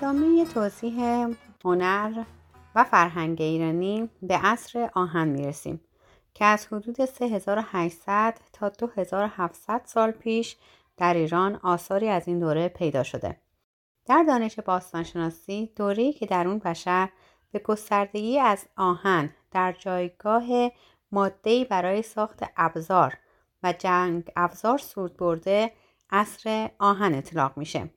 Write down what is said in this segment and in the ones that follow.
ادامه توضیح هنر و فرهنگ ایرانی به عصر آهن می‌رسیم که از حدود 3800 تا 2700 سال پیش در ایران آثاری از این دوره پیدا شده. در دانش باستانشناسی دوره‌ای که در اون بشر به گستردگی از آهن در جایگاه ماده‌ای برای ساخت ابزار و جنگ ابزار سود برده عصر آهن اطلاق میشه.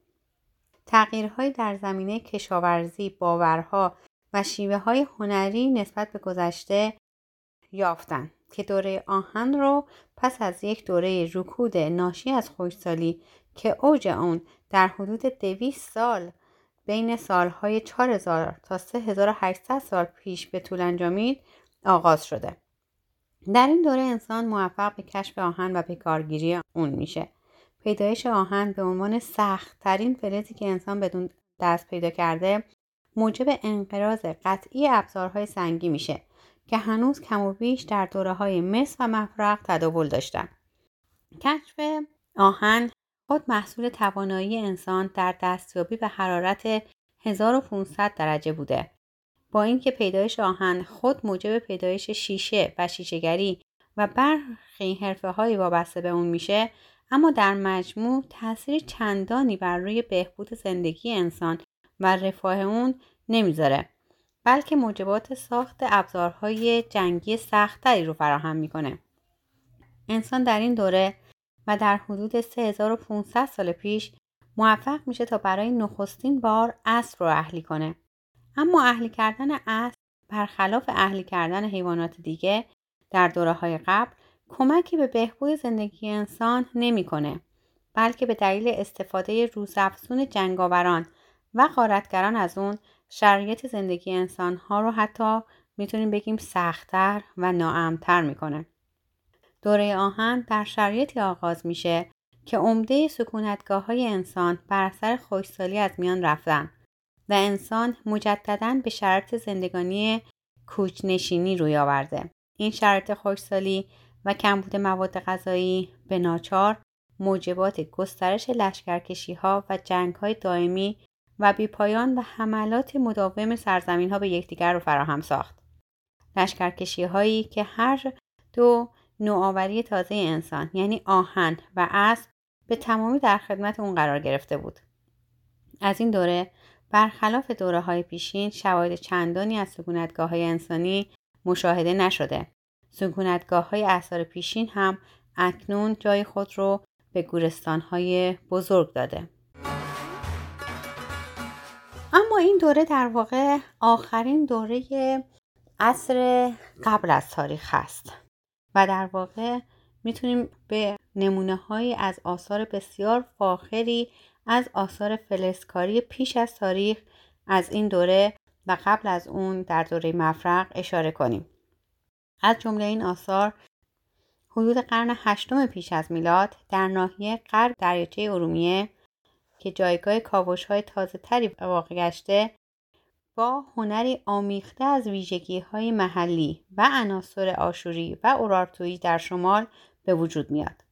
تغییرهایی در زمینه کشاورزی، باورها و شیوه های هنری نسبت به گذشته یافتن که دوره آهن رو پس از یک دوره رکود ناشی از خوشسالی که اوج اون در حدود 200 سال بین سالهای 4000 تا 3800 سال پیش به طول انجامید آغاز شده. در این دوره انسان موفق به کشف آهن و به کارگیری اون میشه. پیدایش آهن به عنوان سخت ترین فلزی که انسان بدون دست پیدا کرده موجب انقراض قطعی ابزارهای سنگی میشه که هنوز کم و بیش در دوره های مصر و مفرق تداول داشتن. کشف آهن خود محصول توانایی انسان در دستیابی به حرارت 1500 درجه بوده. با اینکه پیدایش آهن خود موجب پیدایش شیشه و شیشهگری و برخی حرفه های وابسته به اون میشه اما در مجموع تاثیر چندانی بر روی بهبود زندگی انسان و رفاه اون نمی‌ذاره بلکه موجبات ساخت ابزارهای جنگی سختتری رو فراهم می‌کنه. انسان در این دوره و در حدود 3500 سال پیش موفق میشه تا برای نخستین بار اسب رو اهلی کنه. اما اهلی کردن اسب برخلاف اهلی کردن حیوانات دیگه در دوره های قبل کمکی به بهبود زندگی انسان نمی‌کنه بلکه به دلیل استفاده روزافزون جنگاوران و غارتگران از اون شرایط زندگی انسان ها رو حتی می‌تونیم بگیم سختتر و ناامتر می‌کنه. دوره آهن در شرایطی آغاز میشه که عمده سکونتگاه های انسان بر اثر خوشسالی از میان رفتن و انسان مجددا به شرط زندگانی کوچنشینی روی آورده. این شرط خوشسالی و کمبود مواد غذایی به ناچار موجبات گسترش لشکرکشی ها و جنگ های دائمی و بیپایان و حملات مداوم سرزمین ها به یکدیگر رو فراهم ساخت. لشکرکشی هایی که هر دو نوآوری تازه انسان یعنی آهن و اسب به تمامی در خدمت اون قرار گرفته بود. از این دوره برخلاف دوره های پیشین شواهد چندانی از سکونتگاه های انسانی مشاهده نشده. سکونتگاه های اثار پیشین هم اکنون جای خود رو به گورستان های بزرگ داده. اما این دوره در واقع آخرین دوره عصر قبل از تاریخ هست و در واقع می‌تونیم به نمونه های از آثار بسیار فاخری از آثار فلسکاری پیش از تاریخ از این دوره و قبل از اون در دوره مفرق اشاره کنیم از جمله این آثار حدود قرن هشتم پیش از میلاد در ناحیه غرب دریاچه ارومیه که جایگاه کاوش های تازه تری واقع گشته با هنری آمیخته از ویژگی های محلی و عناصر آشوری و اورارتویی در شمال به وجود میاد.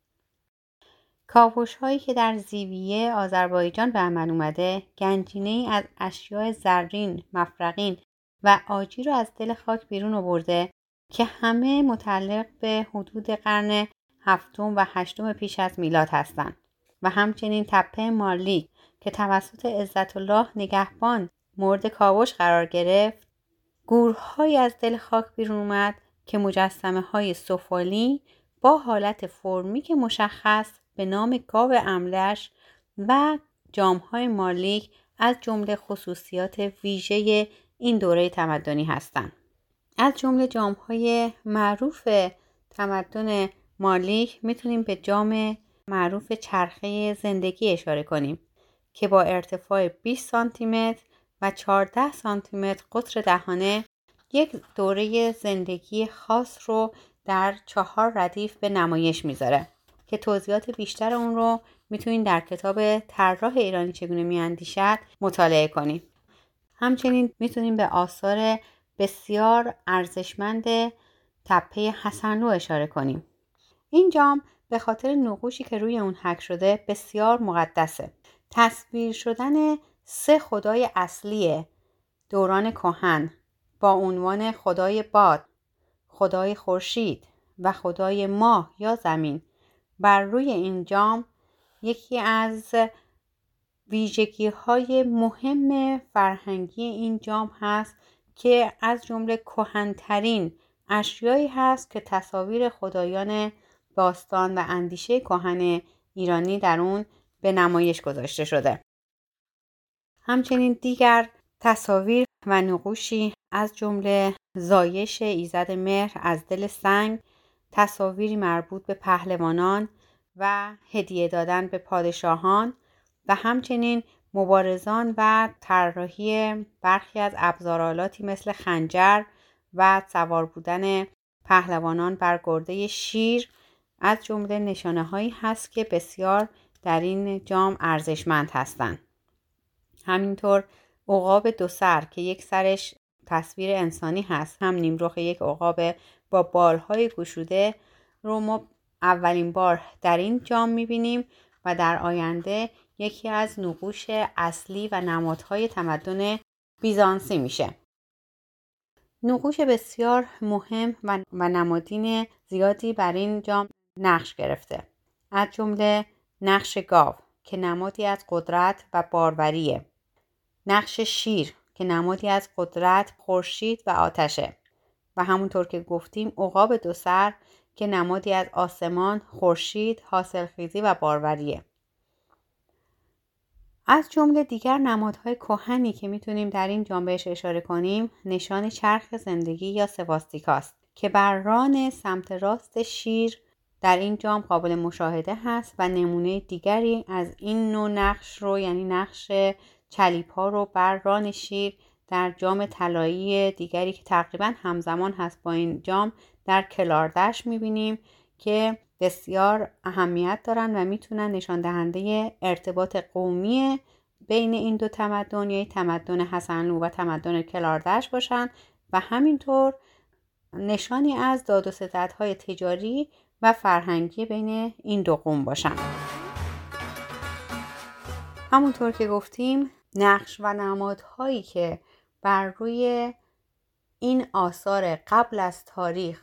کاوش هایی که در زیویه آذربایجان به عمل اومده گنجینه از اشیاء زرین، مفرقین و آجی رو از دل خاک بیرون آورده که همه متعلق به حدود قرن هفتم و هشتم پیش از میلاد هستند. و همچنین تپه مارلیک که توسط عزت الله نگهبان مورد کاوش قرار گرفت گورهایی از دل خاک بیرون اومد که مجسمه های سفالی با حالت فرمی که مشخص به نام گاو املش و جام های مارلیک از جمله خصوصیات ویژه این دوره تمدنی هستند. از جمله جام های معروف تمدن مالیک می‌تونیم به جام معروف چرخه زندگی اشاره کنیم که با ارتفاع 20 سانتی متر و 14 سانتی متر قطر دهانه یک دوره زندگی خاص رو در چهار ردیف به نمایش می‌ذاره که توضیحات بیشتر اون رو می‌تونید در کتاب طراح ایرانی چگونه میاندیشد مطالعه کنید. همچنین می‌تونیم به آثار بسیار ارزشمند تپه حسنلو اشاره کنیم. این جام به خاطر نقوشی که روی اون حک شده بسیار مقدسه. تصویر شدن سه خدای اصلی دوران کهن با عنوان خدای باد خدای خورشید و خدای ماه یا زمین بر روی این جام یکی از ویژگی های مهم فرهنگی این جام هست که از جمله کهنترین اشیایی هست که تصاویر خدایان باستان و اندیشه کهن ایرانی در اون به نمایش گذاشته شده. همچنین دیگر تصاویر و نقوشی از جمله زایش ایزد مهر از دل سنگ تصاویری مربوط به پهلوانان و هدیه دادن به پادشاهان و همچنین مبارزان و طراحی برخی از ابزارالاتی مثل خنجر و سوار بودن پهلوانان بر گرده شیر از جمله نشانه هایی هست که بسیار در این جام ارزشمند هستند. همینطور عقاب دو سر که یک سرش تصویر انسانی هست هم نیمرخ یک عقاب با بالهای گشوده رو ما اولین بار در این جام می‌بینیم و در آینده یکی از نقوش اصلی و نمادهای تمدن بیزانسی میشه. نقوش بسیار مهم و نمادین زیادی بر این جام نقش گرفته. از جمله نقش گاو که نمادی از قدرت و باروریه. نقش شیر که نمادی از قدرت خورشید و آتشه. و همونطور که گفتیم عقاب دو سر که نمادی از آسمان خورشید حاصلخیزی و باروریه. از جمله دیگر نمادهای کهنی که می‌تونیم در این جنبش اشاره کنیم نشان چرخ زندگی یا سواستیکاست که بر ران سمت راست شیر در این جام قابل مشاهده هست و نمونه دیگری از این نوع نقش رو یعنی نقش چلیپ ها رو بر ران شیر در جام طلایی دیگری که تقریبا همزمان هست با این جام در کلاردش می‌بینیم که بسیار اهمیت دارن و می‌تونن نشان دهنده ارتباط قومی بین این دو تمدن یعنی تمدن حسنلو و تمدن کلاردش باشن و همینطور نشانی از داد و ستدهای تجاری و فرهنگی بین این دو قوم باشن. همونطور که گفتیم نقش و نمادهایی که بر روی این آثار قبل از تاریخ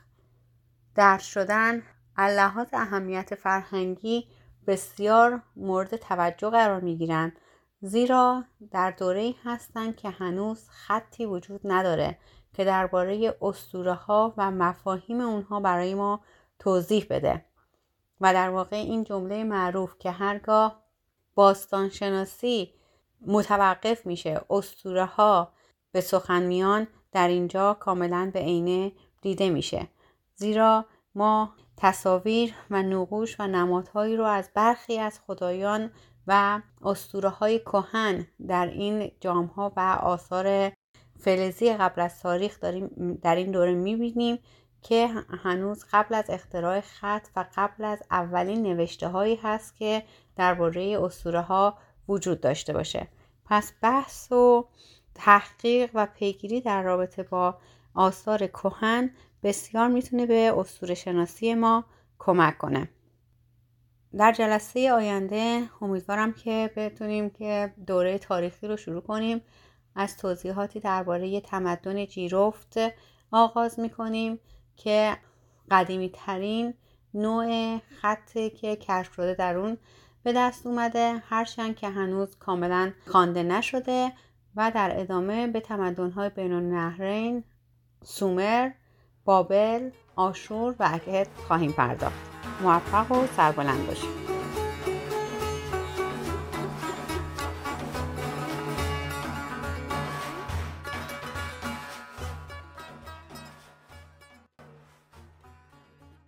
در شدن لحاظ اهمیت فرهنگی بسیار مورد توجه قرار می گیرند زیرا در دوره هستند که هنوز خطی وجود نداره که درباره اسطوره ها و مفاهیم اونها برای ما توضیح بده. و در واقع این جمله معروف که هرگاه باستانشناسی متوقف میشه اسطوره ها به سخن میان در اینجا کاملا به عینه دیده میشه. زیرا ما تصاویر و نقوش و نمادهایی رو از برخی از خدایان و اسطوره های کهن در این جام ها و آثار فلزی قبل از تاریخ داریم در این دوره می‌بینیم که هنوز قبل از اختراع خط و قبل از اولین نوشته هایی هست که درباره اسطوره ها وجود داشته باشه. پس بحث و تحقیق و پیگیری در رابطه با آثار کهن بسیار می‌تونه به اسطوره شناسی ما کمک کنه. در جلسه آینده امیدوارم که بتونیم که دوره تاریخی رو شروع کنیم. از توضیحاتی درباره تمدن جیرفت آغاز می‌کنیم که قدیمی ترین نوع خطی که کشف شده در اون به دست اومده. هرچند که هنوز کاملا خوانده نشده و در ادامه به تمدن‌های بین النهرین سومر بابل آشور و اکد خواهیم پرداخت. موفق و سربلند باشید.